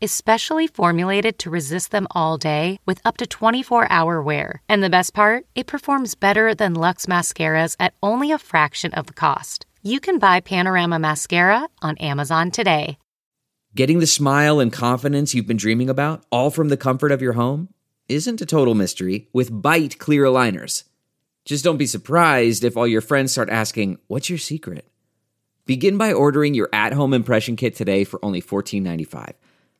is specially formulated to resist them all day with up to 24 hour wear. And the best part, it performs better than Luxe mascaras at only a fraction of the cost. You can buy Panorama Mascara on Amazon today. Getting the smile and confidence you've been dreaming about, all from the comfort of your home, isn't a total mystery with Byte Clear Aligners. Just don't be surprised if all your friends start asking, What's your secret? Begin by ordering your at home impression kit today for only $14.95.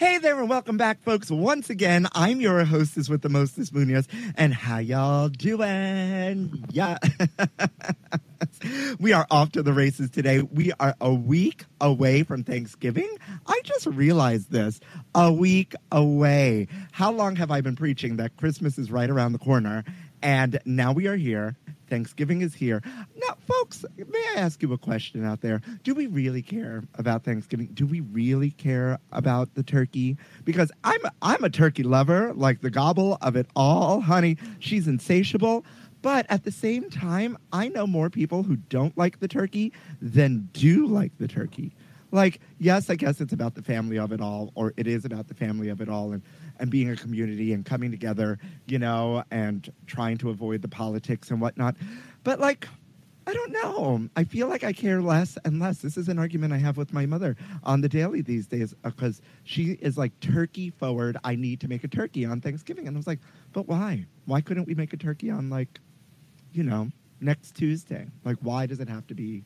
Hey there, and welcome back, folks. Once again, I'm your hostess with the mostest Munoz, and how y'all doing? Yeah. we are off to the races today. We are a week away from Thanksgiving. I just realized this. A week away. How long have I been preaching that Christmas is right around the corner? And now we are here. Thanksgiving is here. Now, folks, may I ask you a question out there? Do we really care about Thanksgiving? Do we really care about the turkey? Because I'm I'm a turkey lover, like the gobble of it all, honey. She's insatiable. But at the same time, I know more people who don't like the turkey than do like the turkey. Like, yes, I guess it's about the family of it all, or it is about the family of it all, and and being a community and coming together, you know, and trying to avoid the politics and whatnot. But like, I don't know. I feel like I care less and less. This is an argument I have with my mother on the daily these days uh, because she is like turkey forward. I need to make a turkey on Thanksgiving, and I was like, but why? Why couldn't we make a turkey on like, you know, next Tuesday? Like, why does it have to be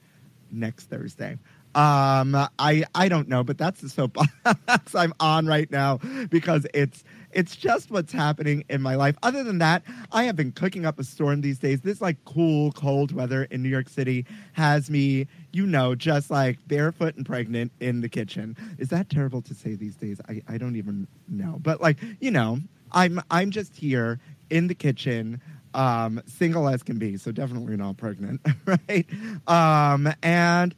next Thursday? Um, I I don't know, but that's the soapbox I'm on right now because it's it's just what's happening in my life. Other than that, I have been cooking up a storm these days. This like cool, cold weather in New York City has me, you know, just like barefoot and pregnant in the kitchen. Is that terrible to say these days? I, I don't even know. But like, you know, I'm I'm just here in the kitchen um, single as can be, so definitely not pregnant, right? Um, and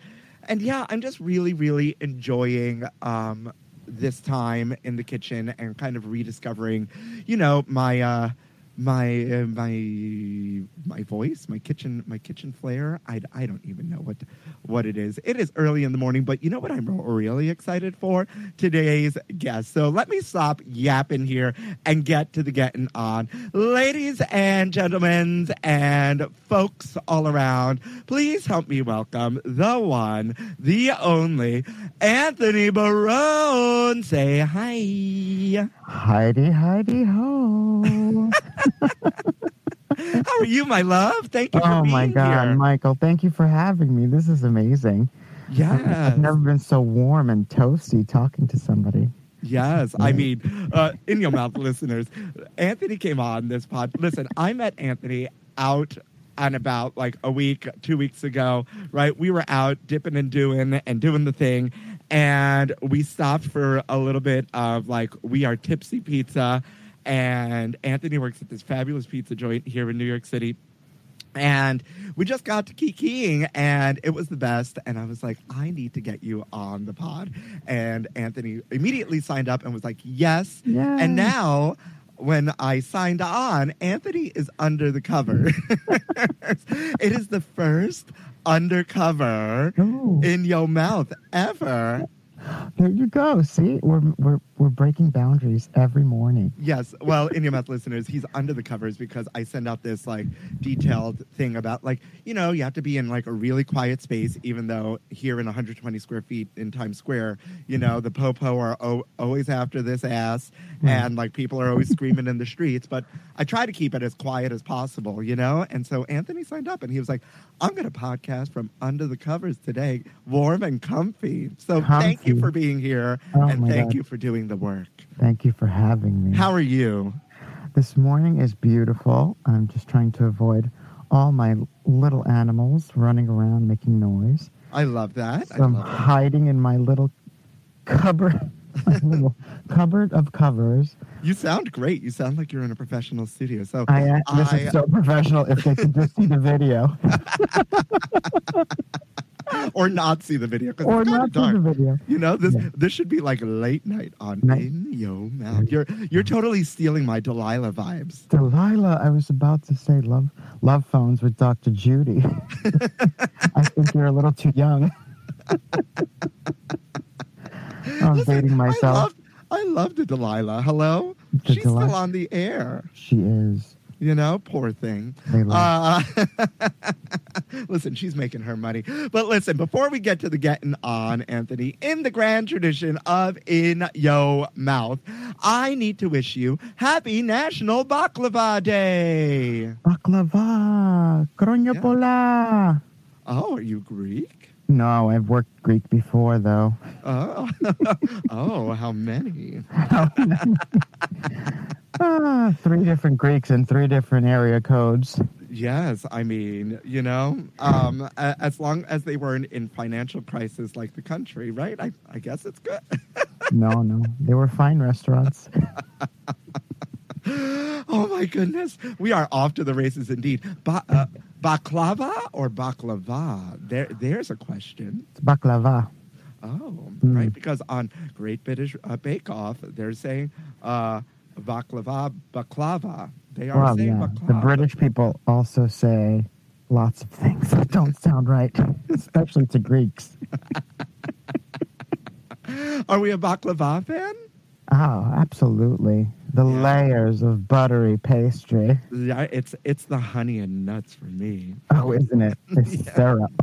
and yeah, I'm just really, really enjoying um, this time in the kitchen and kind of rediscovering, you know, my uh, my uh, my my voice, my kitchen my kitchen flair. I, I don't even know what what it is. It is early in the morning, but you know what I'm really excited for today's guest. So let me stop yapping here and get to the getting on, ladies and gentlemen and folks all around. Please help me welcome the one, the only Anthony Barone. Say hi. Heidi, Heidi, ho. How are you, my love? Thank you for oh my God, here. Michael, thank you for having me. This is amazing. Yes. I've never been so warm and toasty talking to somebody. Yes, I mean, uh, in your mouth, listeners. Anthony came on this pod. Listen, I met Anthony out and about like a week, two weeks ago. Right, we were out dipping and doing and doing the thing, and we stopped for a little bit of like we are tipsy pizza, and Anthony works at this fabulous pizza joint here in New York City. And we just got to kikiing and it was the best. And I was like, I need to get you on the pod. And Anthony immediately signed up and was like, yes. Yay. And now when I signed on, Anthony is under the cover. it is the first undercover Ooh. in your mouth ever. There you go. See, we're we're we're breaking boundaries every morning. Yes. Well, in your mouth listeners, he's under the covers because I send out this like detailed thing about like, you know, you have to be in like a really quiet space, even though here in 120 square feet in Times Square, you know, the popo are o- always after this ass and like people are always screaming in the streets. But I try to keep it as quiet as possible, you know? And so Anthony signed up and he was like, I'm going to podcast from under the covers today, warm and comfy. So thank you for being here Oh and thank God. you for doing the work. Thank you for having me. How are you? This morning is beautiful. I'm just trying to avoid all my little animals running around making noise. I love that. I So I'm love that. hiding in my little cupboard, my little cupboard of covers. You sound great. You sound like you're in a professional studio. So I, uh, this I- is so professional. If they could just see the video or not see the video or not of see dark. the video. You know, this Yeah. this should be like late night on Night. In Yo Mouth. You're you're totally stealing my Delilah vibes. Delilah, I was about to say love love phones with Dr. Judy. I think you're a little too young. I'm Listen, dating I myself. I love the Delilah. Hello? The She's Delilah. still on the air. She is. You know, poor thing. Uh, listen, she's making her money. But listen, before we get to the getting on, Anthony, in the grand tradition of In Yo Mouth, I need to wish you happy National Baklava Day. Baklava, chronia Yeah. polla. Oh, are you Greek? No, I've worked Greek before though. Oh, oh, how many? Ah, three different Greeks and three different area codes. Yes, I mean, you know, um, as long as they weren't in financial crisis like the country, right? I, I guess it's good. No, no, they were fine restaurants. oh my goodness, we are off to the races indeed. Ba- uh, baklava or baklava? There, there's a question. It's baklava. Oh, Mm. right, because on Great British uh, Bake Off, they're saying uh, baklava, baklava. They are Well, saying yeah. baklava. The British people also say lots of things that don't sound right, especially to Greeks. Are we a baklava fan? Oh, absolutely. The Yeah. layers of buttery pastry. Yeah, it's it's the honey and nuts for me. Oh, isn't it? The syrup.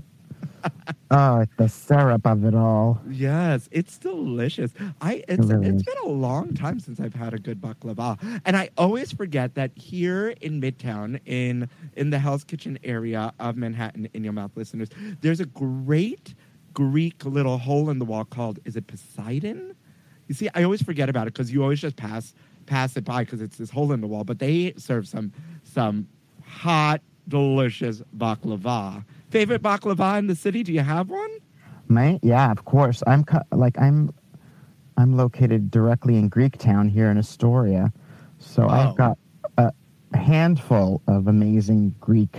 Oh, it's the syrup of it all. Yes, it's delicious. I it's really it's been a long time since I've had a good baklava, and I always forget that here in Midtown, in in the Hell's Kitchen area of Manhattan, in your mouth, listeners, there's a great Greek little hole in the wall called is it Poseidon? You see, I always forget about it because you always just pass pass it by because it's this hole in the wall. But they serve some some hot, delicious baklava. Favorite baklava in the city? Do you have one? Mate, yeah, of course. I'm like I'm I'm located directly in Greek town here in Astoria. So Wow. I've got a handful of amazing Greek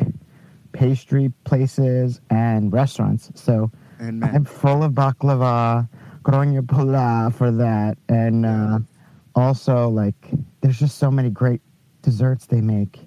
pastry places and restaurants. So And I'm full of baklava, chronia polla for that. And uh, also like there's just so many great desserts they make.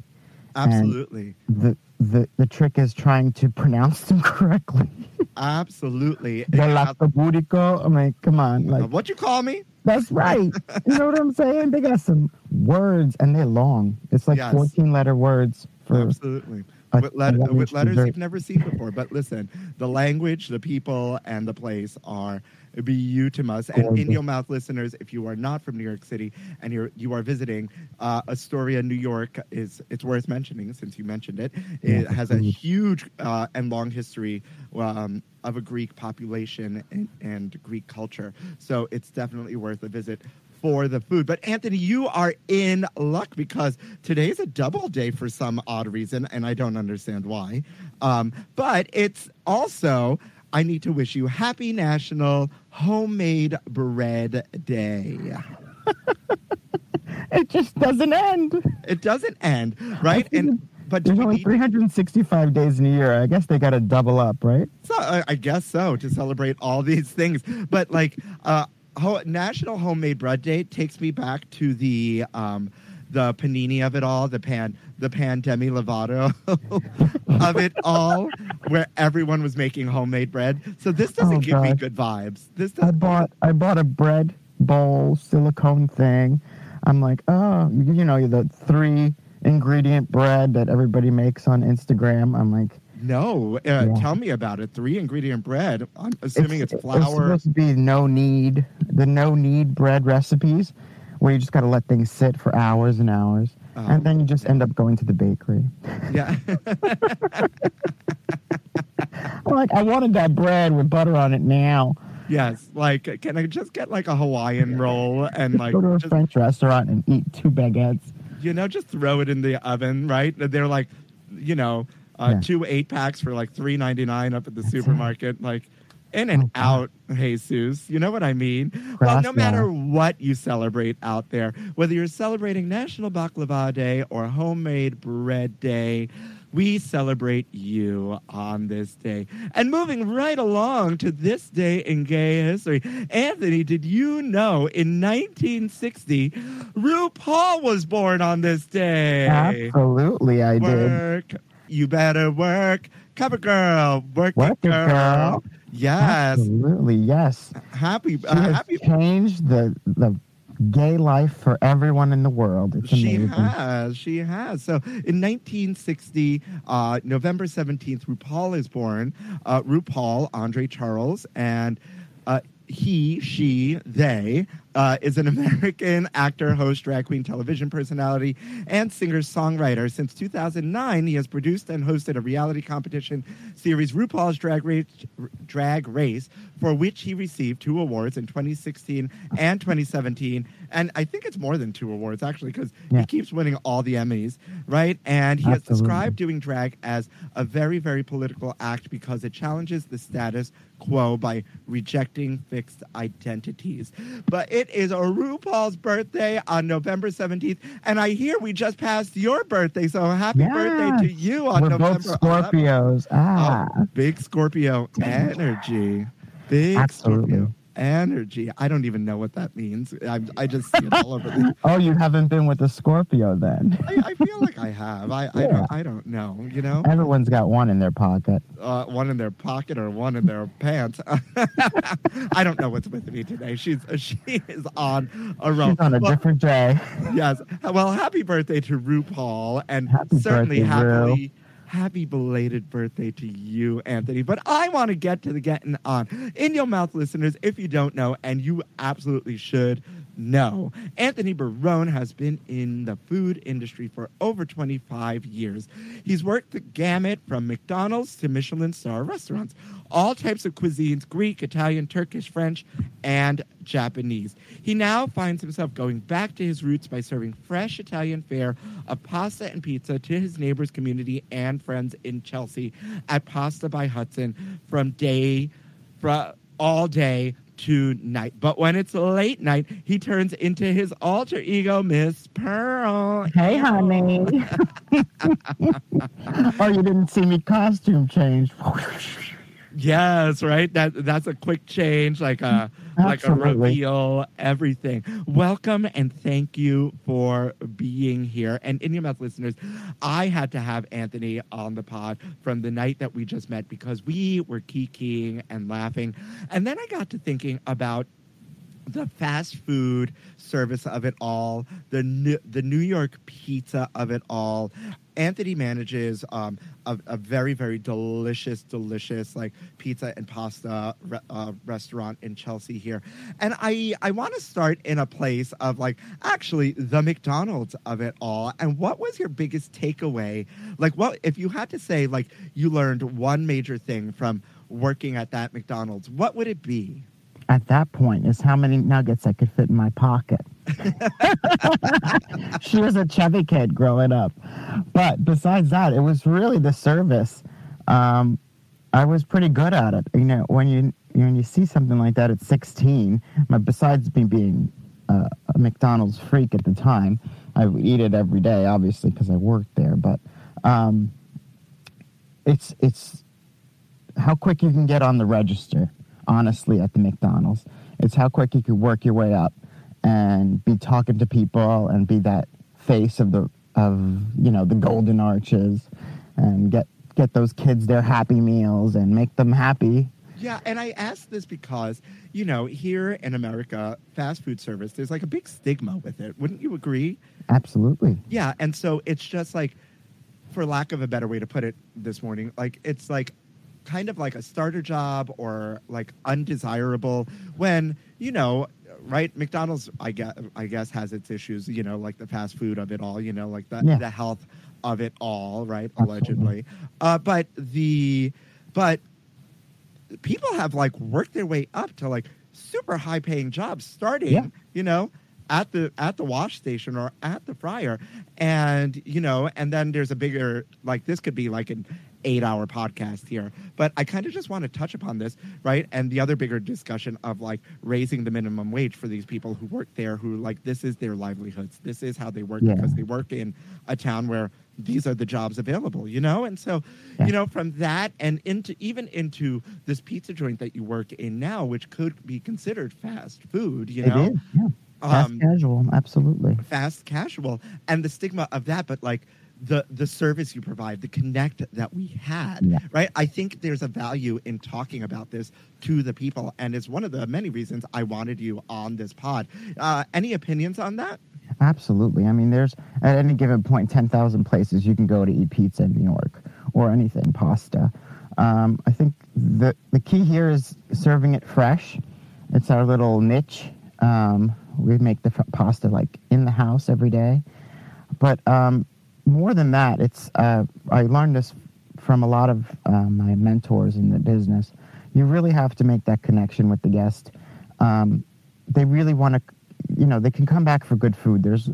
absolutely. The the the trick is trying to pronounce them correctly. Absolutely. The lactoburico. I mean, come on, uh, like what you call me? that's right. you know what I'm saying? They got some words and they're long. It's like Yes. 14 letter words for Absolutely. a- with, let- with letters dessert. you've never seen before. But listen, the language, the people, and the place are beautimous. And in your mouth, listeners, if you are not from New York City and you're you are visiting uh, Astoria, New York, is it's worth mentioning since you mentioned it. It has a huge. huge uh, and long history um, of a Greek population and, and Greek culture. So it's definitely worth a visit for the food. But Anthony, you are in luck because today's a double day for some odd reason, and I don't understand why. Um, but it's also, I need to wish you happy National Homemade Bread Day. it just doesn't end. It doesn't end, right? And but There's only need- 365 days in a year. I guess they got to double up, right? So I I guess so to celebrate all these things. But like uh, ho- National Homemade Bread Day takes me back to the um, the panini of it all, the pan, the pan demi lovato of it all, where everyone was making homemade bread. So this doesn't Oh, give me good vibes. This I bought I bought a bread bowl silicone thing. I'm like, oh, you, know, the three ingredient bread that everybody makes on Instagram. I'm like, No, uh, Yeah. tell me about it. Three ingredient bread. I'm assuming it's, It's flour. supposed to be no knead, the no knead bread recipes, where you just got to let things sit for hours and hours, Oh, and then you just end up going to the bakery. yeah. Like, I wanted that bread with butter on it now. yes. Like, can I just get like a Hawaiian roll and like Go to a just French restaurant and eat two baguettes. you know, just throw it in the oven, right? They're like, you know, uh, Yeah. two eight packs for like three ninety nine up at the supermarket. Like, in and out, Jesus. You know what I mean? Well, no matter what you celebrate out there, whether you're celebrating National Baklava Day or Homemade Bread Day, we celebrate you on this day. And moving right along to this day in gay history, Anthony, did you know in 1960, RuPaul was born on this day? Absolutely, I did. Work. You better work. Cover girl. Work, Work girl. girl. Yes. Absolutely, yes. Happy. She Uh, has happy. changed the the gay life for everyone in the world. It's She has. She has. So in 1960, uh, November 17th, RuPaul is born. Uh, RuPaul, Andre Charles, and uh, he, she, they uh, is an American actor, host, drag queen, television personality, and singer songwriter. Since 2009, he has produced and hosted a reality competition series, RuPaul's Drag Race, Drag Race, for which he received two awards in 2016 and 2017. And I think it's more than two awards, actually, because he keeps winning all the Emmys, right? And he has described doing drag as a very, very political act because it challenges the status quo by rejecting fixed identities. But it is a RuPaul's birthday on November 17th, and I hear we just passed your birthday, so happy birthday to you on We're November both 11th. Scorpios. Ah, Oh, big Scorpio energy. Big Absolutely. Scorpio energy. I don't even know what that means. I, I just see it all over the. oh, you haven't been with a Scorpio then? I, I feel like I have. I, I, Yeah. don't, I don't know. You know, Everyone's got one in their pocket. uh, one in their pocket or one in their pants. I don't know what's with me today. She's she is on a roll. She's on a Well, different day. yes. Well, happy birthday to RuPaul, and Happy certainly birthday, Ru. Happy belated birthday to you, Anthony. But I want to get to the getting on. In your mouth, listeners, if you don't know, and you absolutely should know, Anthony Barone has been in the food industry for over 25 years. He's worked the gamut from McDonald's to Michelin star restaurants, all types of cuisines Greek, Italian, Turkish, French, and Japanese. He now finds himself going back to his roots by serving fresh Italian fare of pasta and pizza to his neighbors, community, and friends in Chelsea at Pasta by Hudson from day, from all day to night. But when it's late night, he turns into his alter ego, Miss Pearl. Hey, honey. oh, you didn't see me costume change. Yes, right. That that's a quick change, like a like a reveal, everything. Welcome and thank you for being here. And in your mouth listeners, I had to have Anthony on the pod from the night that we just met because we were kikiing and laughing. And then I got to thinking about the fast food service of it all, the New, the New York pizza of it all. Anthony manages um, a, a very very delicious, delicious like pizza and pasta re- uh, restaurant in Chelsea here, and I I want to start in a place of like actually the McDonald's of it all. And what was your biggest takeaway? Like, what if you had to say like you learned one major thing from working at that McDonald's? What would it be? At that point, is how many nuggets I could fit in my pocket. she was a chubby kid growing up. But besides that, it was really the service. Um, I was pretty good at it. You know, when you when you see something like that at 16, but besides me being a, a McDonald's freak at the time, I would eat it every day, obviously, because I worked there. But um, it's it's how quick you can get on the register. Honestly, at the McDonald's, it's how quick you can work your way up and be talking to people and be that face of the of you know the golden arches and get get those kids their happy meals and make them happy Yeah, and I ask this because, you know, here in America, fast food service, there's like a big stigma with it. Wouldn't you agree? absolutely Yeah, and so it's just like, for lack of a better way to put it this morning, like it's like kind of like a starter job or like undesirable when, you know, right? McDonald's, I guess, I guess has its issues, you know, like the fast food of it all, you know, like the, Yeah. the health of it all, right? Allegedly. Uh, but the, but people have like worked their way up to like super high paying jobs starting Yeah. you know at the at the wash station or at the fryer and you know and then there's a bigger like this could be like an eight hour podcast here. But i kind of just want to touch upon this right? And the other bigger discussion of like raising the minimum wage for these people who work there who like this is their livelihoods. This is how they work Yeah. because they work in a town where these are the jobs available you know? And so Yeah. you know from that and into even into this pizza joint that you work in now which could be considered fast food you It know? is, yeah. Fast Um, casual absolutely. fast casual. And the stigma of that but like the the service you provide the connect that we had Yeah. right i think there's a value in talking about this to the people and it's one of the many reasons i wanted you on this pod uh, any opinions on that Absolutely. I mean, there's at any given point 10,000 places you can go to eat pizza in New York or anything, pasta. Um, I think the, the key here is serving it fresh. It's our little niche. Um, we make the f- pasta like in the house every day. But um, more than that, it's uh, I learned this from a lot of uh, my mentors in the business. You really have to make that connection with the guest. Um, they really want to, you know, they can come back for good food. There's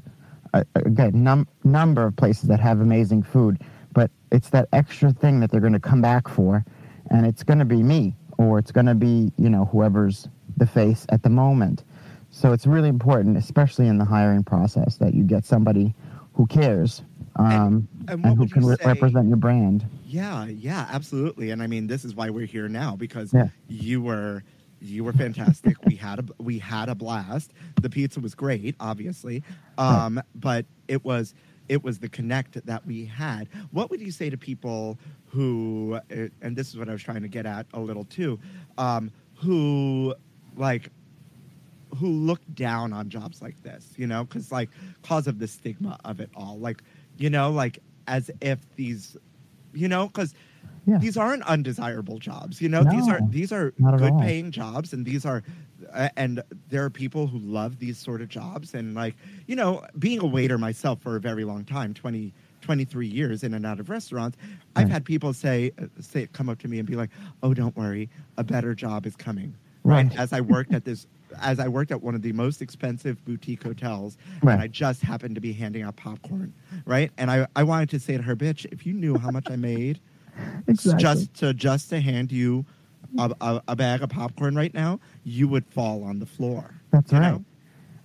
a, again num- number of places that have amazing food, but it's that extra thing that they're going to come back for, and it's going to be me or it's going to be you know whoever's the face at the moment. So it's really important, especially in the hiring process, that you get somebody who cares um, and and, what who can re- represent your brand. Yeah, yeah, absolutely. And I mean, this is why we're here now because Yeah. you were you were fantastic. we had a we had a blast. The pizza was great, obviously, um, but it was it was the connect that we had. What would you say to people who, uh, and this is what I was trying to get at a little too, um, who like who look down on jobs like this, you know, because like cause of the stigma of it all, like you know, like as if these, you know, because Yeah. these aren't undesirable jobs, you know, these are these are good paying jobs, and these are, uh, and there are people who love these sort of jobs, and like you know, being a waiter myself for a very long time, 20, 23 years in and out of restaurants, I've had people say uh, say come up to me and be like, "Oh, don't worry, a better job is coming." Right. As I worked at this, as I worked at one of the most expensive boutique hotels, Right. and I just happened to be handing out popcorn, right? And I, I wanted to say to her, "Bitch, if you knew how much I made Exactly. just to just to hand you a, a, a bag of popcorn right now, you would fall on the floor." That's right. know?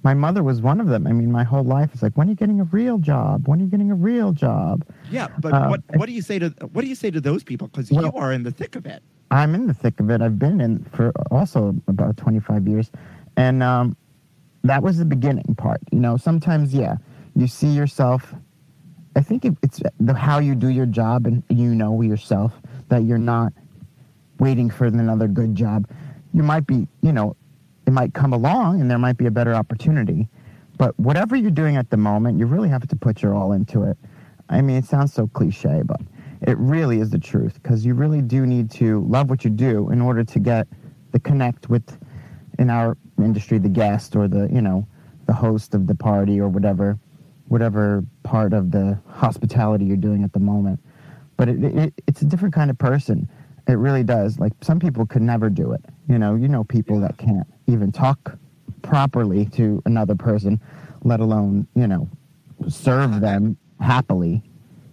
My mother was one of them. I mean, my whole life is like, when are you getting a real job? When are you getting a real job? Yeah, but Uh, what what do you say to what do you say to those people? Because Well- you are in the thick of it. I'm in the thick of it. I've been in for also about 25 years, and um, that was the beginning part. You know, sometimes yeah, you see yourself. I think it, it's the how you do your job, and you know yourself that you're not waiting for another good job. You might be, you know, it might come along, and there might be a better opportunity. But whatever you're doing at the moment, you really have to put your all into it. I mean, it sounds so cliche, but it really is the truth because you really do need to love what you do in order to get the connect with, in our industry, the guest or the you know, the host of the party or whatever, whatever part of the hospitality you're doing at the moment. But it, it, it's a different kind of person. It really does. Like some people could never do it. You know, you know people that can't even talk properly to another person, let alone you know, serve them happily.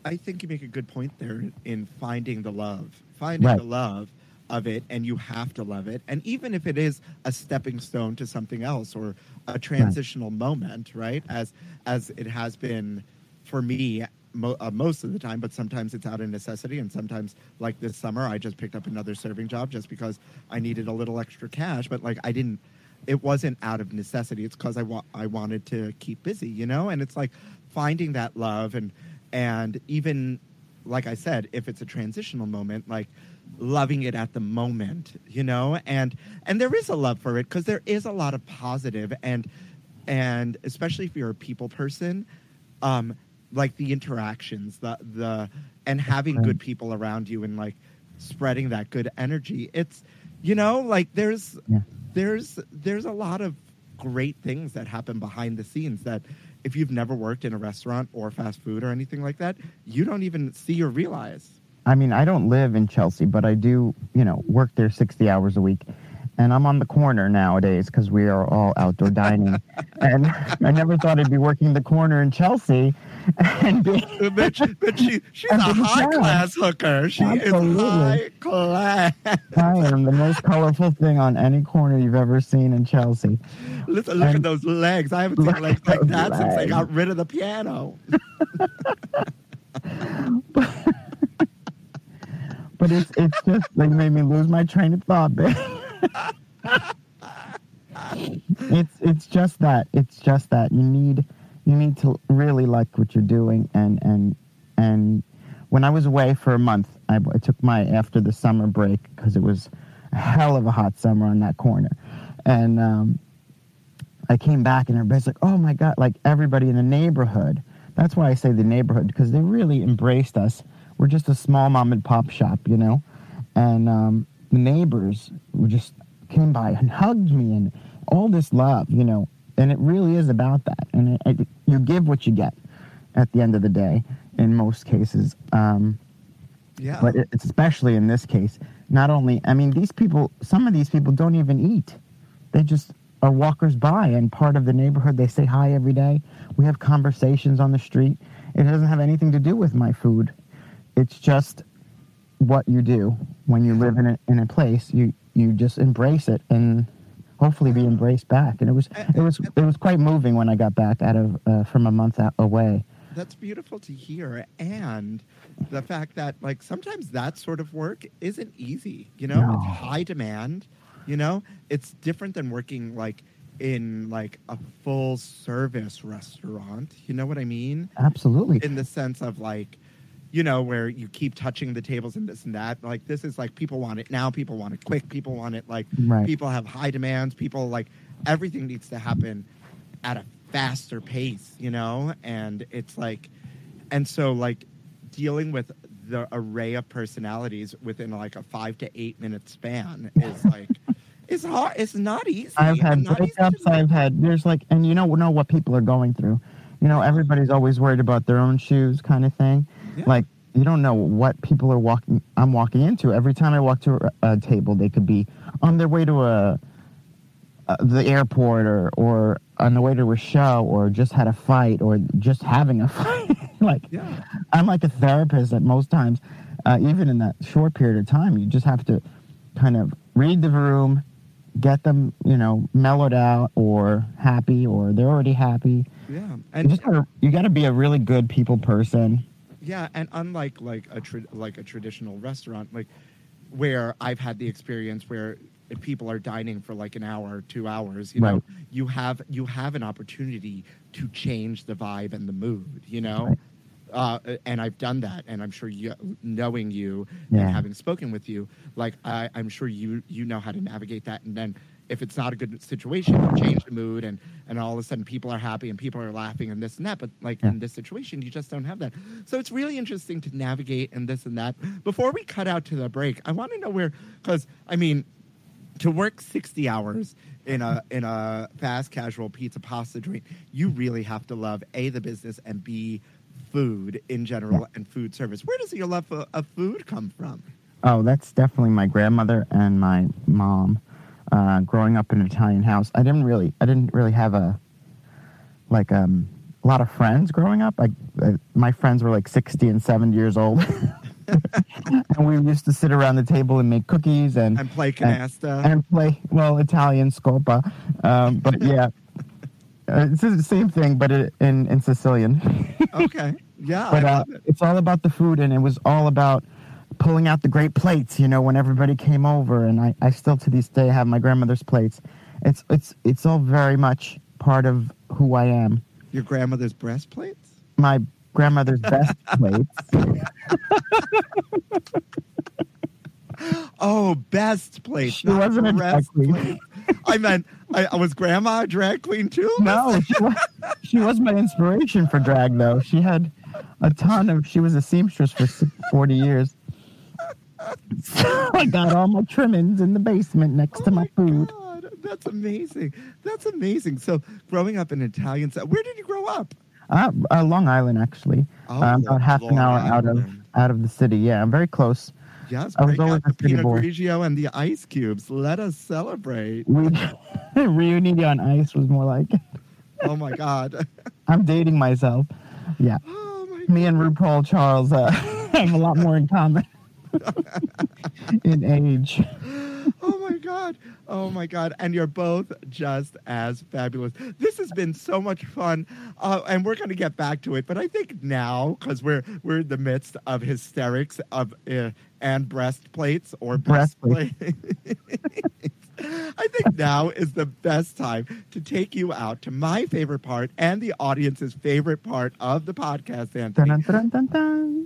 I think you make a good point there in finding the love, finding Right. the love of it, and you have to love it. And even if it is a stepping stone to something else or a transitional moment, right? As as it has been for me mo- uh, most of the time, but sometimes it's out of necessity, and sometimes, like this summer, I just picked up another serving job just because I needed a little extra cash. But like I didn't it wasn't out of necessity. It's because I wa- I wanted to keep busy, you know. And it's like finding that love and and even like I said, if it's a transitional moment, like loving it at the moment, you know, and and there is a love for it because there is a lot of positive and and especially if you're a people person, um, like the interactions, the the and having good people around you and like spreading that good energy. It's you know like there's Yeah. there's there's a lot of great things that happen behind the scenes that if you've never worked in a restaurant or fast food or anything like that, you don't even see or realize. I mean, I don't live in Chelsea, but I do, you know, work there 60 hours a week. And I'm on the corner nowadays because we are all outdoor dining. and I never thought I'd be working the corner in Chelsea and but, she- but she, she's a And high class hooker. She Absolutely. is high class. I am the most colorful thing on any corner you've ever seen in Chelsea. Listen, look at those legs. I haven't seen legs like that since I got rid of the piano. But it's it's just like made me lose my train of thought, babe. it's it's just that. It's just that you need you need to really like what you're doing and and and when I was away for a month, I, I took my after the summer break because it was a hell of a hot summer on that corner, and um, I came back and everybody's like, "Oh my god!" Like everybody in the neighborhood. That's why I say the neighborhood because they really embraced us. We're just a small mom and pop shop, you know, and um, the neighbors just came by and hugged me and all this love, you know. And it really is about that. And it, it, you give what you get at the end of the day in most cases. Um, Yeah. but it, especially in this case, not only, I mean, these people, some of these people don't even eat. They just are walkers by and part of the neighborhood. They say hi every day. We have conversations on the street. It doesn't have anything to do with my food. It's just what you do when you live in a, in a place. You, you just embrace it and hopefully be embraced back. And it was, it was, it was quite moving when I got back out of, uh, from a month away. That's beautiful to hear. And the fact that, like, sometimes that sort of work isn't easy. You know, No. it's high demand. You know, it's different than working, like, in like a full service restaurant. You know what I mean? Absolutely. In the sense of like, you know, where you keep touching the tables and this and that. Like this is like people want it now, people want it quick, people want it like Right. people have high demands, people like everything needs to happen at a faster pace, you know? And it's like and so like dealing with the array of personalities within like a five to eight minute span is like it's hard it's not easy. I've had and not easy to breakups. I've had there's like, and you know know what people are going through. You know, everybody's always worried about their own shoes, kind of thing. Yeah. Like you don't know what people are walking. I'm walking into every time I walk to a, a table. They could be on their way to a, uh the airport, or or on the way to a show, or just had a fight, or just having a fight. like Yeah. I'm like a therapist at most times. Uh, even in that short period of time, you just have to kind of read the room, get them, you know, mellowed out or happy, or they're already happy. Yeah. You And just gotta, you got to be a really good people person. Yeah, and unlike like a tra- like a traditional restaurant, like where I've had the experience where people are dining for like an hour, two hours, you know, you have you have an opportunity to change the vibe and the mood, you know. Right. Uh, and I've done that, and I'm sure you, knowing you Yeah. and having spoken with you, like I, I'm sure you you know how to navigate that. And then if it's not a good situation, you change the mood, and and all of a sudden people are happy and people are laughing and this and that. But like Yeah. in this situation, you just don't have that. So it's really interesting to navigate and this and that. Before we cut out to the break, I want to know where, because I mean, to work 60 hours in a in a fast casual pizza pasta joint, you really have to love a the business and b food in general and food service. Where does your love of, of food come from? Oh, that's definitely my grandmother and my mom. Uh, growing up in an Italian house, I didn't really, I didn't really have a like um, a lot of friends growing up. I, uh, my friends were like sixty and seventy years old, and we used to sit around the table and make cookies and And play canasta. and play well Italian scopa. Um, but yeah, uh, it's the same thing, but it, in in Sicilian. okay, yeah, but I uh, it. it's all about the food, and it was all about pulling out the great plates. You know, when everybody came over, and I, I still to this day have my grandmother's plates. It's it's it's all very much part of who I am. Your grandmother's breastplates. my grandmother's best plates. Oh, best place. She wasn't a drag queen. I meant, I, I was grandma a drag queen too? No, she was, she was my inspiration for drag, though. She had a ton of. She was a seamstress for forty years. So I got all my trimmings in the basement next to Oh my food. God, that's amazing. That's amazing. So, growing up in Italian, where did you grow up? Uh, uh, Long Island, actually, Oh, um, about half an Long hour out of out of the city. Yeah, I'm very close. Yes, I was always the Pinot. Grigio and the ice cubes. Let us celebrate. We Riunite on ice was more like. Oh my God. I'm dating myself. Yeah, Oh my me and RuPaul Charles uh, have a lot more in common in age. Oh my God. Oh my God. And you're both just as fabulous. This has been so much fun. Uh, and we're going to get back to it. But I think now, because we're, we're in the midst of hysterics of uh, and breastplates or Breastplates. I think now is the best time to take you out to my favorite part and the audience's favorite part of the podcast, Anthony. Dun, dun, dun.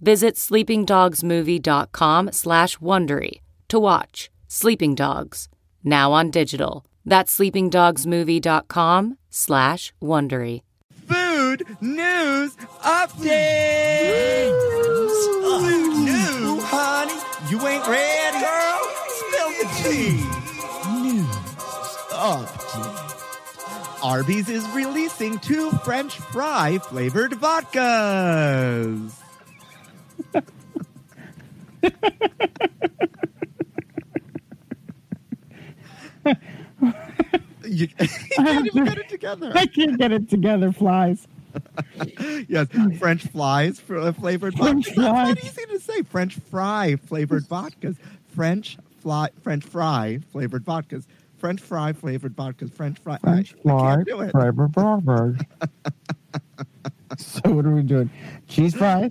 Visit sleepingdogsmovie.com slash Wondery to watch Sleeping Dogs, now on digital. That's sleepingdogsmovie.com slash Wondery. food news update. Food news, honey. You ain't ready, girl. Spill the tea. News update. Arby's is releasing two French fry flavored vodkas. You, you can't even get it together. I can't get it together, flies. yes, French flies for uh, flavored French vodka. That's not flies. easy to say. French fry flavored vodkas. French fly, French fry flavored vodkas. French fry flavored vodkas. French fry. French I, I fly, can't do it. flavor burger. so what are we doing? Cheese fries?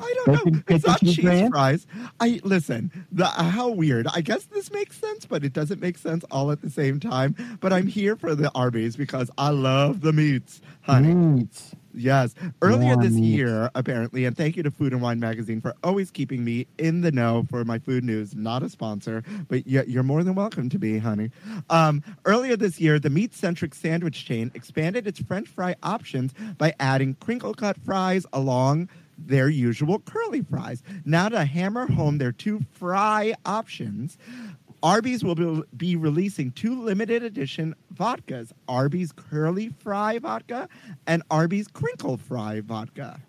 I don't know. It's not cheese cheese fries. I listen. The how weird. I guess this makes sense, but it doesn't make sense all at the same time. But I'm here for the Arby's because I love the meats, honey. Meats. Yes. Earlier this Yummy. year, apparently, and thank you to Food and Wine Magazine for always keeping me in the know for my food news. Not a sponsor, but you're more than welcome to be, honey. Um, earlier this year, the meat centric sandwich chain expanded its French fry options by adding crinkle cut fries along their usual curly fries. Now, to hammer home their two fry options, Arby's will be, releasing two limited edition vodkas Arby's Curly Fry Vodka and Arby's Crinkle Fry Vodka.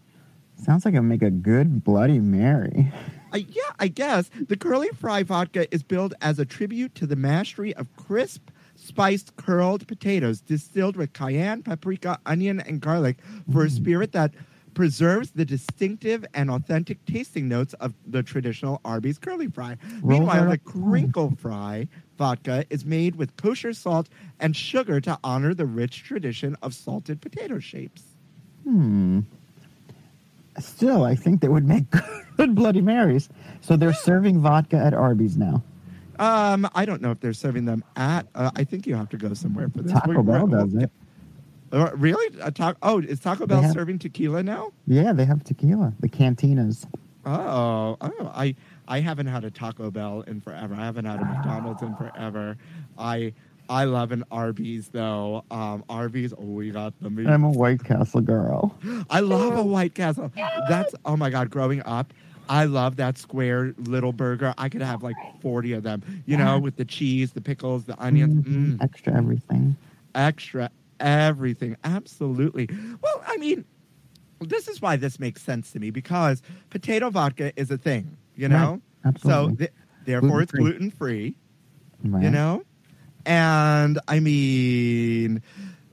Sounds like it'll make a good Bloody Mary. I, yeah, I guess the Curly Fry Vodka is billed as a tribute to the mastery of crisp, spiced, curled potatoes distilled with cayenne, paprika, onion, and garlic for a mm. spirit that preserves the distinctive and authentic tasting notes of the traditional Arby's Curly Fry. Roll Meanwhile, the. Crinkle Fry vodka is made with kosher salt and sugar to honor the rich tradition of salted potato shapes. Hmm. Still, I think they would make good Bloody Marys. So they're serving vodka at Arby's now. Um, I don't know if they're serving them at. Uh, I think you have to go somewhere for this. Taco Bell does it. Really? A ta- oh, is Taco Bell have- serving tequila now? Yeah, they have tequila. The cantinas. Oh, oh, I I haven't had a Taco Bell in forever. I haven't had a McDonald's in forever. I I love an Arby's though. Um, Arby's. Oh, we got the meat. I'm a White Castle girl. I love a White Castle. That's oh my god. Growing up, I love that square little burger. I could have like forty of them. You know, with the cheese, the pickles, the onions. Mhm. Mm, Extra everything. extra everything. Absolutely. Well, I mean, this is why this makes sense to me because potato vodka is a thing. You know, Right. so th- therefore it's Gluten-free. gluten free. Right. You know, and I mean,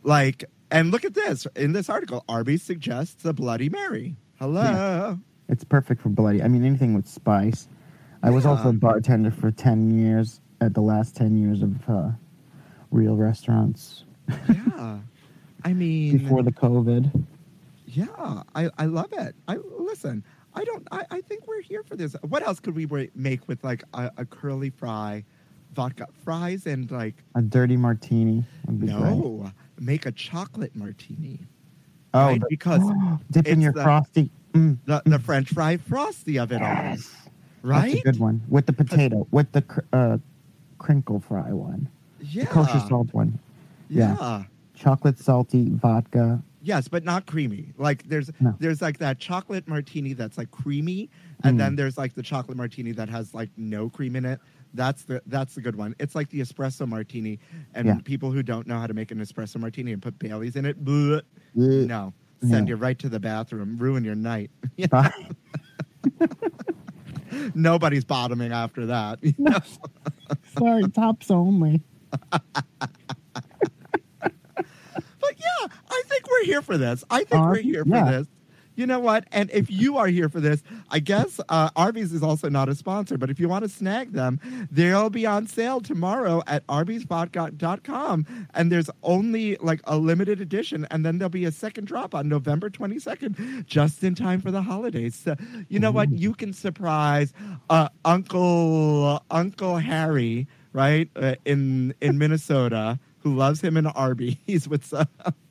like, and look at this in this article. Arby's suggests a Bloody Mary. Hello. It's perfect for bloody. I mean, anything with spice. I was also a bartender for ten years at the last ten years of uh, real restaurants Yeah. I mean, before the COVID. yeah, I, I love it. I listen. I don't. I, I think we're here for this. What else could we make with like a, a curly fry, vodka fries, and like A dirty martini be great. no, make a chocolate martini. Oh, right? because dip in your the- frosty. Mm, the the French fry frosty of it all, yes. right? That's a good one with the potato, with the cr- uh, crinkle fry one, Yeah. the kosher salt one, yeah. yeah. chocolate salty vodka. Yes, but not creamy. Like there's No. there's like that chocolate martini that's like creamy, and Mm. then there's like the chocolate martini that has like no cream in it. That's the that's the good one. It's like the espresso martini, and Yeah. people who don't know how to make an espresso martini and put Bailey's in it, bleh, Bleh. no, send No. you right to the bathroom, ruin your night. Nobody's bottoming after that. Sorry, tops only. But yeah, I think we're here for this. I think we're Arby's, here for this. You know what? And if you are here for this, I guess uh, Arby's is also not a sponsor, but if you want to snag them, they'll be on sale tomorrow at arbysvodka.com. And there's only like a limited edition, and then there'll be a second drop on November 22nd, just in time for the holidays. So, you know what? You can surprise uh, Uncle Uncle Harry, right, uh, in in Minnesota, who loves him in Arby's with some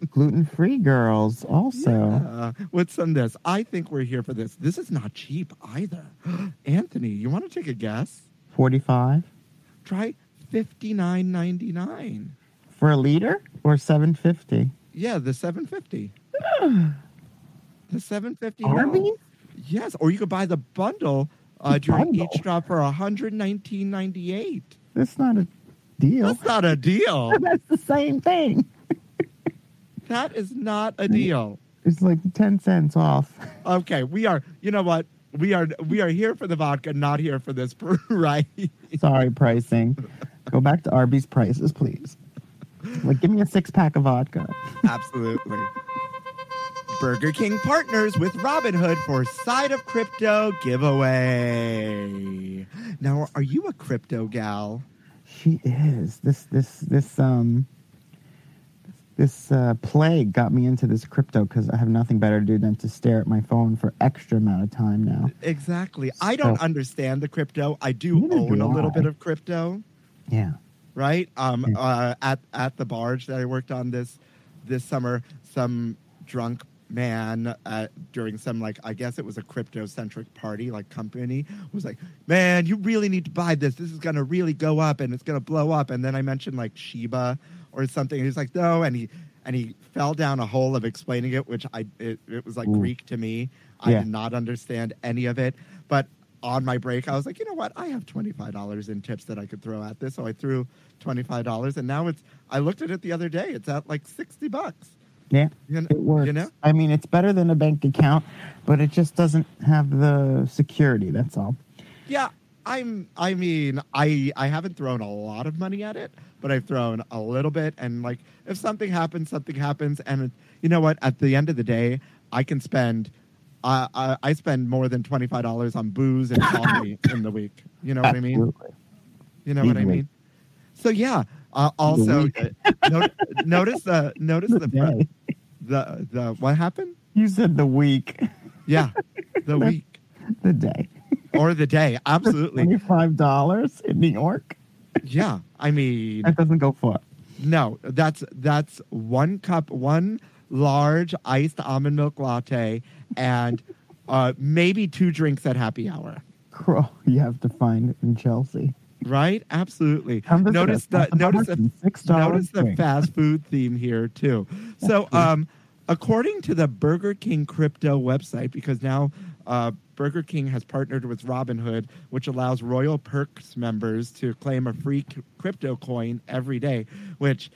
Gluten free girls also. uh, with some this. I think we're here for this. This is not cheap either. Anthony, you want to take a guess? 45 Try fifty nine ninety nine. for a liter or 750? Yeah, the seven fifty. the seven fifty. Arby's? Yes, or you could buy the bundle uh, during bundle? each drop for one hundred nineteen ninety eight. That's not a deal. That's not a deal. That's the same thing. that is not a deal. It's like 10 cents off. Okay, we are. You know what? We are. We are here for the vodka, not here for this, right? Sorry, pricing. Go back to Arby's prices, please. Like, give me a six pack of vodka. Absolutely. Burger King partners with Robinhood for Side of Crypto giveaway. Now, are you a crypto gal? She is. This, this, this, um, this uh, plague got me into this crypto because I have nothing better to do than to stare at my phone for extra amount of time now. Exactly. I don't understand the crypto. I do own do a little I. bit of crypto, Yeah. right? Um, Yeah. uh, at at the barge that I worked on this this summer, some drunk man uh, during some like I guess it was a crypto centric party like company was like, man, you really need to buy this. This is gonna really go up and it's gonna blow up. And then I mentioned like Shiba or something. And he's like, no, and he and he fell down a hole of explaining it, which I it, it was like Ooh. Greek to me. I Yeah. did not understand any of it, but. On my break, I was like, you know what? I have twenty five dollars in tips that I could throw at this, so I threw twenty five dollars, and now it's. I looked at it the other day; it's at like sixty bucks. Yeah. You know, It works. You know? I mean, it's better than a bank account, but it just doesn't have the security. That's all. Yeah, I'm. I mean, I I haven't thrown a lot of money at it, but I've thrown a little bit. And like, if something happens, something happens. And you know what? At the end of the day, I can spend. Uh, I, I spend more than twenty five dollars on booze and coffee in the week. You know what I mean? You know what I mean? So yeah. Uh, also, uh, no, notice the notice The the. The the what happened? You said the week, Yeah, the week the day. or the day. Absolutely. Twenty-five dollars in New York. Yeah. I mean, That doesn't go far. No, that's that's one cup, one large iced almond milk latte, and uh, maybe two drinks at happy hour. Crow, you have to find it in Chelsea. Right? Absolutely. Notice the notice the notice the fast food theme here too. So, um, according to the Burger King crypto website, because now uh, Burger King has partnered with Robinhood, which allows Royal Perks members to claim a free crypto coin every day, which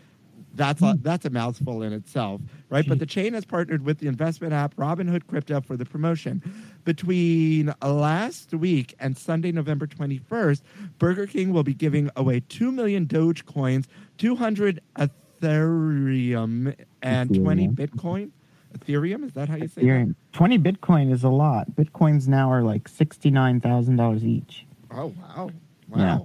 that's a, that's a mouthful in itself, right? But the chain has partnered with the investment app Robinhood Crypto for the promotion. Between last week and Sunday, November 21st, Burger King will be giving away 2 million Dogecoins, 200 Ethereum, and 20 Bitcoin. Ethereum. Is that how you say Ethereum. 20 Bitcoin is a lot. Bitcoins now are like $69,000 each that? Oh wow, Yeah.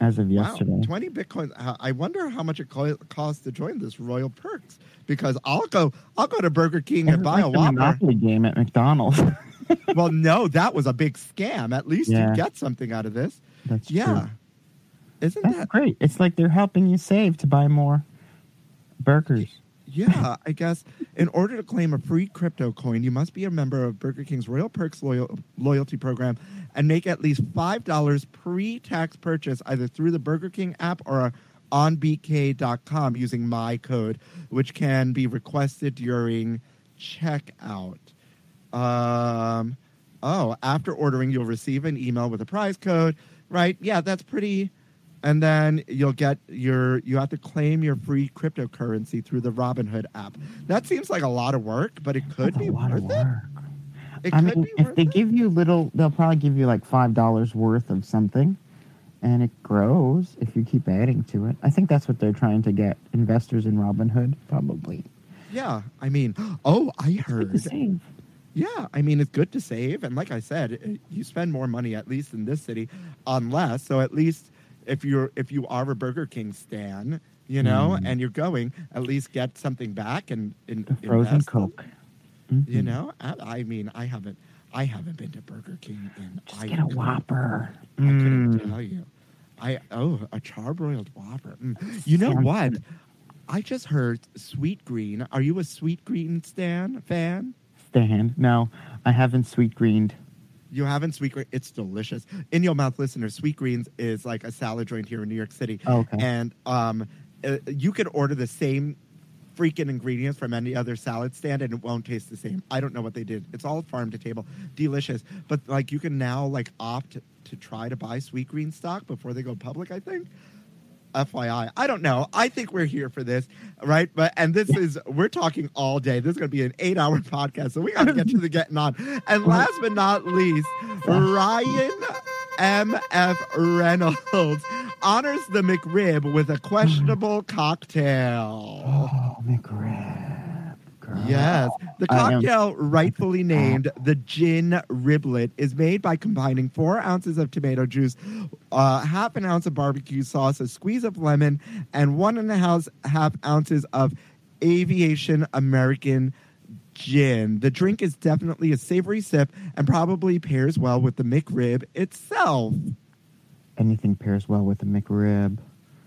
Wow. as of Wow, yesterday. 20 Bitcoin. I wonder how much it co- costs to join this Royal Perks because I'll go I'll go to Burger King and buy like a Whopper. Monopoly game at McDonald's. well, no, that was a big scam. At least Yeah. you get something out of this. That's Yeah. true. Isn't That's that great. It's like they're helping you save to buy more burgers. Yeah, I guess in order to claim a free crypto coin, you must be a member of Burger King's Royal Perks loyal, loyalty program and make at least $5 pre tax purchase either through the Burger King app or on BK.com using my code, which can be requested during checkout. Um, oh, after ordering, you'll receive an email with a prize code, right? Yeah, that's pretty. And then you'll get your, you have to claim your free cryptocurrency through the Robinhood app. That seems like a lot of work, but it could That's be worth it. It I could mean, be if they it. give you little, they'll probably give you like five dollars worth of something, and it grows if you keep adding to it. I think that's what they're trying to get investors in Robinhood, probably. Yeah, I mean, oh, I heard. Yeah, I mean, it's good to save. And like I said, eh, you spend more money, at least in this city, on less. So at least if you're if you are a Burger King stan, you know, Mm. and you're going, at least get something back and, and frozen in- Coke. You Mhm. know, I, I mean, I haven't, I haven't been to Burger King in. Just I get a couldn't- Whopper. I couldn't Mm. tell you. I oh a charbroiled Whopper. Mm. You know Sounds what? good. I just heard Sweetgreen. Are you a Sweetgreen stan fan? Stan? No, I haven't sweet greened. You haven't Sweetgreen? It's delicious. In your mouth, listeners. Sweetgreens is like a salad joint here in New York City, Okay. and um, uh, you could order the same freaking ingredients from any other salad stand, and it won't taste the same. I don't know what they did. It's all farm to table, delicious. But like, you can now like opt to try to buy Sweetgreen stock before they go public. I think. FYI, I don't know. I think we're here for this, right? But and this is we're talking all day. This is going to be an eight-hour podcast, so we got to get to the getting on. And last but not least, Ryan M.F. Reynolds honors the McRib with a questionable cocktail. Oh, McRib. Girl. Yes. The cocktail, rightfully named the Gin Riblet, is made by combining four ounces of tomato juice, uh, half an ounce of barbecue sauce, a squeeze of lemon, and one and a half, half ounces of Aviation American gin. The drink is definitely a savory sip and probably pairs well with the McRib itself. Anything pairs well with a McRib.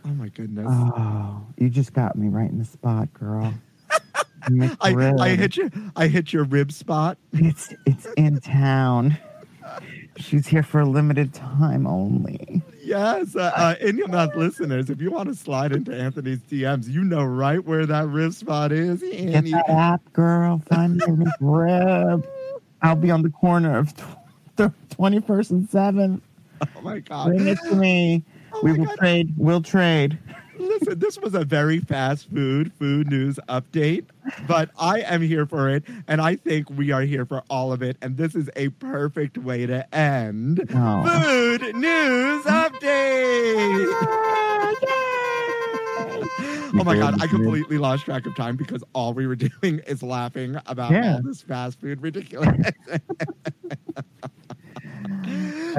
Oh my goodness. Oh, you just got me right in the spot, girl. I, I hit you I hit your rib spot. It's it's in town. She's here for a limited time only. Yes, uh, uh, in your mouth listeners, if you want to slide into Anthony's DMs, you know right where that rib spot is. Get that app, girl. Find me a McRib. I'll be on the corner of 21st and 7th. oh my God. Bring it to me. Oh we will God. trade. We'll trade. Listen, this was a very fast food food news update, but I am here for it, and I think we are here for all of it, and this is a perfect way to end Oh. food news update. Oh my god, I completely lost track of time because all we were doing is laughing about Yeah. all this fast food ridiculous.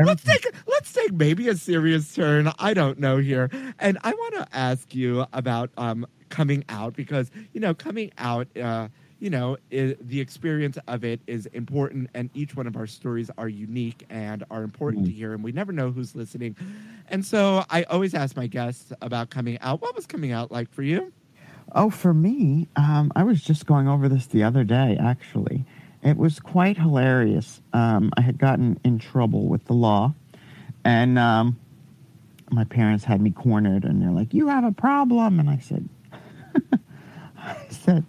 let's take let's take maybe a serious turn. I don't know here, and I want to ask you about um, coming out because you know coming out. Uh, you know, the experience of it is important, and each one of our stories are unique and are important to hear, and we never know who's listening. And so, I always ask my guests about coming out. What was coming out like for you? Oh, for me, um, I was just going over this the other day, actually. It was quite hilarious. Um, I had gotten in trouble with the law, and um, my parents had me cornered, and they're like, You have a problem. And I said, I said,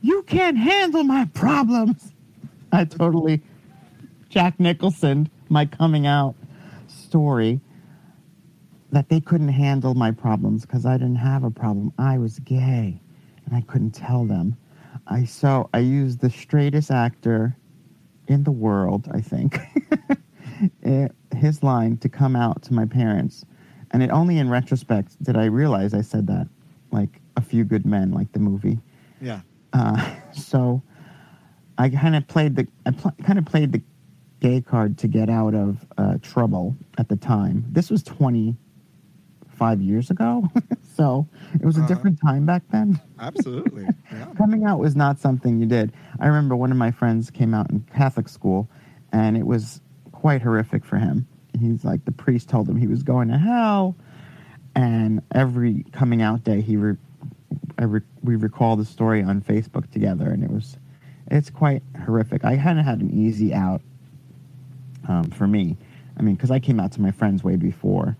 You can't handle my problems. I totally Jack Nicholson, my coming out story that they couldn't handle my problems because I didn't have a problem. I was gay and I couldn't tell them. I so I used the straightest actor in the world, I think. eh, his line to come out to my parents. And it only in retrospect did I realize I said that like a few good men like the movie. Yeah. Uh, so I kind of played the I pl- kind of played the gay card to get out of uh, trouble at the time. This was 25 years ago, so it was a Uh-huh. different time back then. Absolutely. Yeah. Coming out was not something you did. I remember one of my friends came out in Catholic school, and it was quite horrific for him. He's like the priest told him he was going to hell, and every coming out day he re- I re- we recall the story on Facebook together, and it was it's quite horrific. I kind of had an easy out um, for me. I mean, because I came out to my friends way before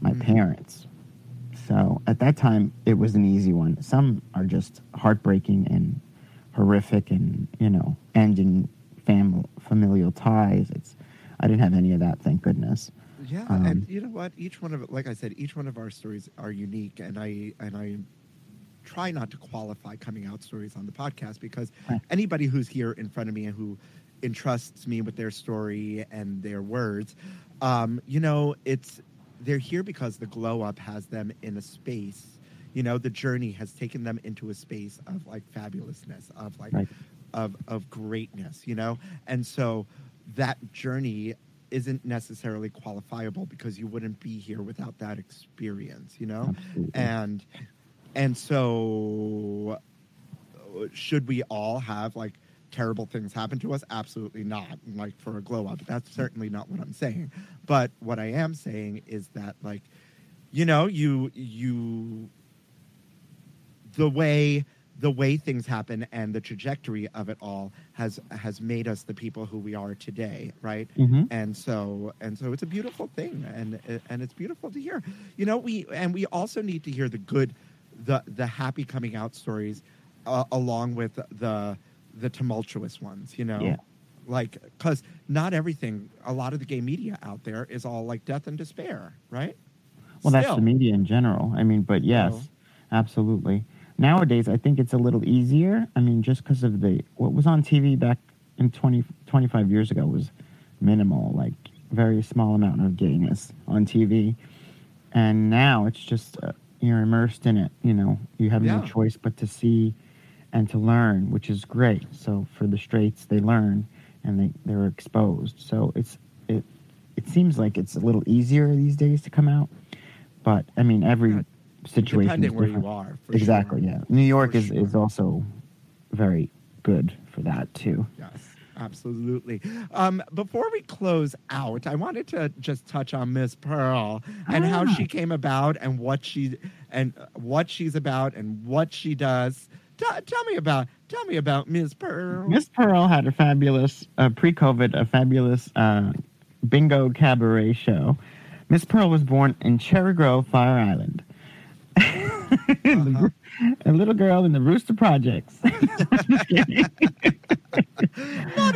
my Mhm. parents. So at that time, it was an easy one. Some are just heartbreaking and horrific, and you know, ending fam- familial ties. It's I didn't have any of that, thank goodness. Yeah, Um, and you know what? Each one of like I said, each one of our stories are unique, and I and I try not to qualify coming out stories on the podcast because Right. anybody who's here in front of me and who entrusts me with their story and their words, um, you know, it's they're here because the glow up has them in a space. You know, the journey has taken them into a space of like fabulousness, of like Right. of of greatness. You know, and so that journey isn't necessarily qualifiable because you wouldn't be here without that experience. You know, Absolutely. and and so uh, should we all have like terrible things happen to us? Absolutely not like for a glow up. That's certainly not what i'm saying. But what i am saying is that like you know you you the way the way things happen and the trajectory of it all has has made us the people who we are today right? Mhm. and so and so it's a beautiful thing and and it's beautiful to hear. You know we and we also need to hear the good the the happy coming out stories uh, along with the the tumultuous ones you know Yeah. like because not everything a lot of the gay media out there is all like death and despair right Well, that's the media in general. I mean, but yes, So- absolutely. Nowadays, I think it's a little easier. I mean, just because of the what was on TV back in 20, 25 years ago was minimal, like very small amount of gayness on TV, and now it's just uh, you're immersed in it. You know, you have no choice but to see and to learn, which is great. So for the straights, they learn and they they're exposed. So it's it it seems like it's a little easier these days to come out. But I mean, every Yeah, situation is where different. you are exactly. sure. Yeah, New York For is is also very good for that too. Yes, absolutely. Um, before we close out, I wanted to just touch on Miss Pearl and how Ah. she came about and what she and what she's about and what she does. T- tell me about tell me about Miss Pearl. Miss Pearl had a fabulous uh, pre-COVID, a fabulous uh, bingo cabaret show. Miss Pearl was born in Cherry Grove, Fire Island. Uh-huh. a little girl in the Rooster Projects. Not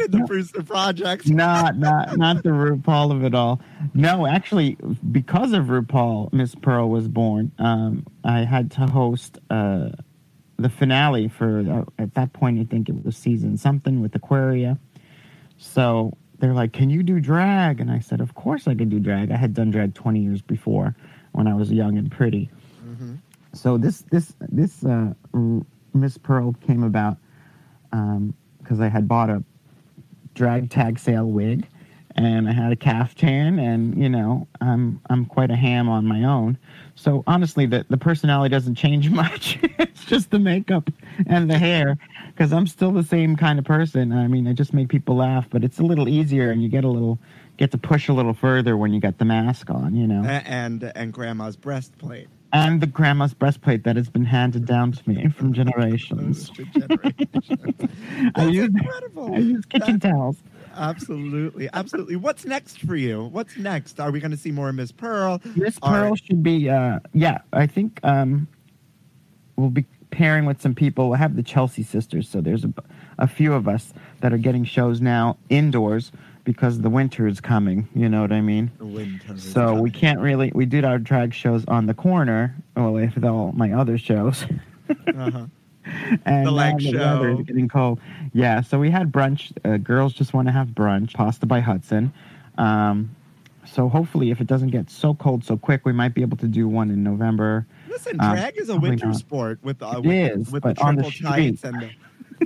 in the Rooster Projects. not not not the RuPaul of it all. No, actually, because of RuPaul, Miss Pearl was born. Um, I had to host uh, the finale for uh, at that point. I think it was season something with Aquaria. So they're like, "Can you do drag?" And I said, "Of course I can do drag. I had done drag twenty years before when I was young and pretty." Mhm. So this this this uh, Miss Pearl came about because I had bought a drag tag sale wig, and I had a caftan, and you know I'm I'm quite a ham on my own. So honestly, the the personality doesn't change much. it's just the makeup and the hair, because I'm still the same kind of person. I mean, I just make people laugh, but it's a little easier, and you get a little get to push a little further when you got the mask on, you know. And and Grandma's breastplate. And the grandma's breastplate that has been handed down to me from generations. Generations. I use incredible. I use kitchen That- towels. Absolutely, absolutely. What's next for you? What's next? Are we going to see more of Miss Pearl? Miss Pearl right. should be, uh, yeah, I think um, we'll be pairing with some people. We'll have the Chelsea sisters, so there's a, a few of us that are getting shows now indoors because the winter is coming. You know what I mean? The winter. is So we can't really. We did our drag shows on the corner. Well, with all my other shows. Uh-huh. and The now leg the weather show. is getting cold. Yeah, so we had brunch. Uh, girls just want to have brunch. Pasta by Hudson. Um, so hopefully, if it doesn't get so cold so quick, we might be able to do one in November. Listen, Um, drag is a winter not. sport with uh, It with, is, with the triple tights and the,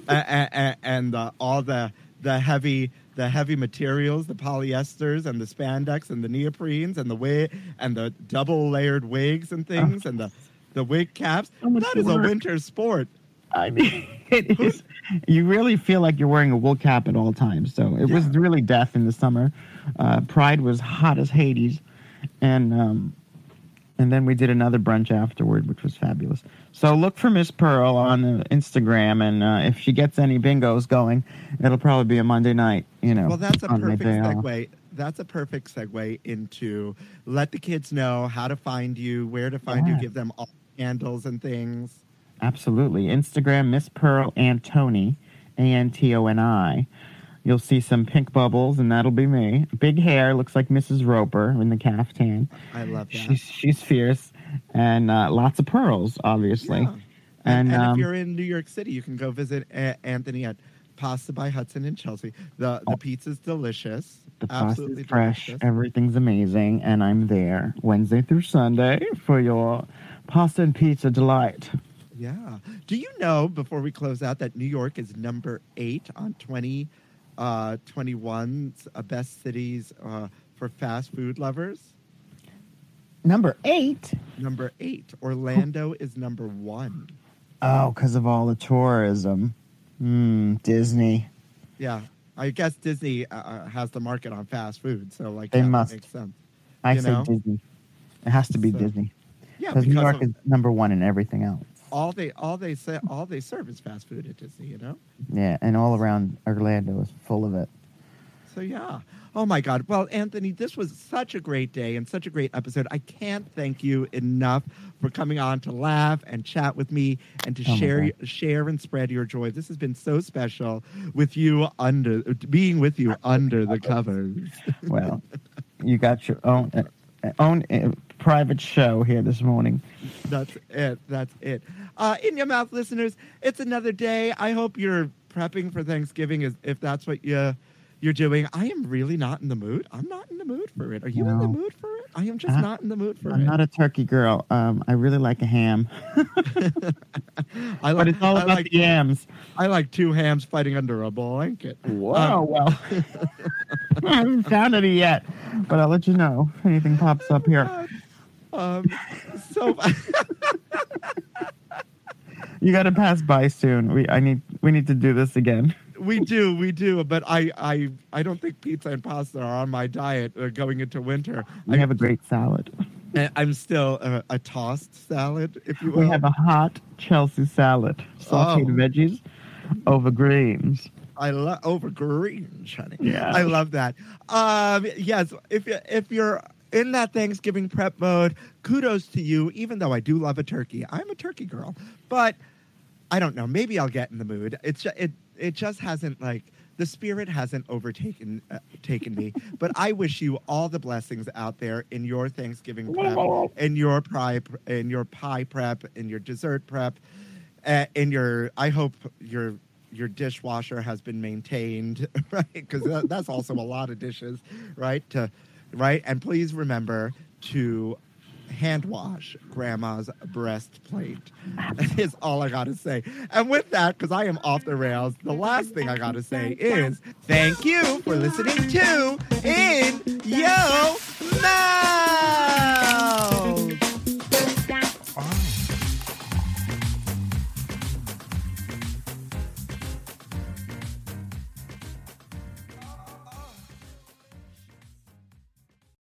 and, and the, all the the heavy the heavy materials, the polyesters and the spandex and the neoprenes and the wig and the double layered wigs and things and the the wig caps. So that is a winter sport. I mean, it is. You really feel like you're wearing a wool cap at all times. So it was really death in the summer. Uh, Pride was hot as Hades, and um, and then we did another brunch afterward, which was fabulous. So look for Miss Pearl on uh, Instagram, and uh, if she gets any bingos going, it'll probably be a Monday night. You know, Well, that's a perfect day off. segue. That's a perfect segue into let the kids know how to find you, where to find Yeah. you, give them all handles and things. Absolutely. Instagram, Miss Pearl Antoni, A N T O N I. You'll see some pink bubbles, and that'll be me. Big hair, looks like Mrs. Roper in the caftan. I love that. She's she's fierce, and uh, lots of pearls, obviously. Yeah. And, And, and um, if you're in New York City, you can go visit a- Anthony at Pasta by Hudson in Chelsea. The the Oh. pizza's delicious. The pasta's Absolutely fresh, delicious. everything's amazing, and I'm there Wednesday through Sunday for your pasta and pizza delight. Yeah. Do you know before we close out that New York is number eight on 20, uh, 21's uh, best cities uh, for fast food lovers? Number eight. Number eight. Orlando is number one. Oh, because of all the tourism. Hmm, Disney. Yeah. I guess Disney uh, uh, has the market on fast food, so like They that must. makes sense. I You say know? Disney. It has to be So- Disney. Yeah, Because New York of is number one in everything else. All they all they say all they serve is fast food at Disney, you know. Yeah, and all around Orlando is full of it. So yeah. Oh my God. Well, Anthony, this was such a great day and such a great episode. I can't thank you enough for coming on to laugh and chat with me and to Oh share share and spread your joy. This has been so special with you under being with you under the covers. Well, you got your own uh, own uh, private show here this morning. That's it. That's it. Uh, in your mouth, listeners. It's another day. I hope you're prepping for Thanksgiving, as if that's what you you're doing. I am really not in the mood. I'm not in the mood for it. Are you in the mood for it? I am just Uh, not in the mood for it. I'm not a turkey girl. Um, I really like a ham, I but it's all I about like, the yams. I like two hams fighting under a blanket. Whoa, well, I haven't found any yet, but I'll let you know if anything pops up here. Um, so You got to pass by soon. We I need we need to do this again. we do, we do, but I, I, I don't think pizza and pasta are on my diet uh, going into winter. I, have a great salad. I'm still a, a tossed salad, if you will. We have a hot Chelsea salad, sauteed Oh. veggies over greens. I love over greens, honey. Yeah. I love that. Um, yes, if you if you're in that Thanksgiving prep mode, kudos to you. Even though I do love a turkey, I'm a turkey girl, but I don't know. Maybe I'll get in the mood. It's ju- it it just hasn't like the spirit hasn't overtaken uh, taken me. But I wish you all the blessings out there in your Thanksgiving prep, in your pie, in your pie prep, in your dessert prep, uh, in your. I hope your your dishwasher has been maintained, right? Because that, that's also a lot of dishes, right? To right, and please remember to hand wash grandma's breastplate is all I gotta say. And with that, because I am off the rails, the last thing I gotta say is thank you for listening to In Yo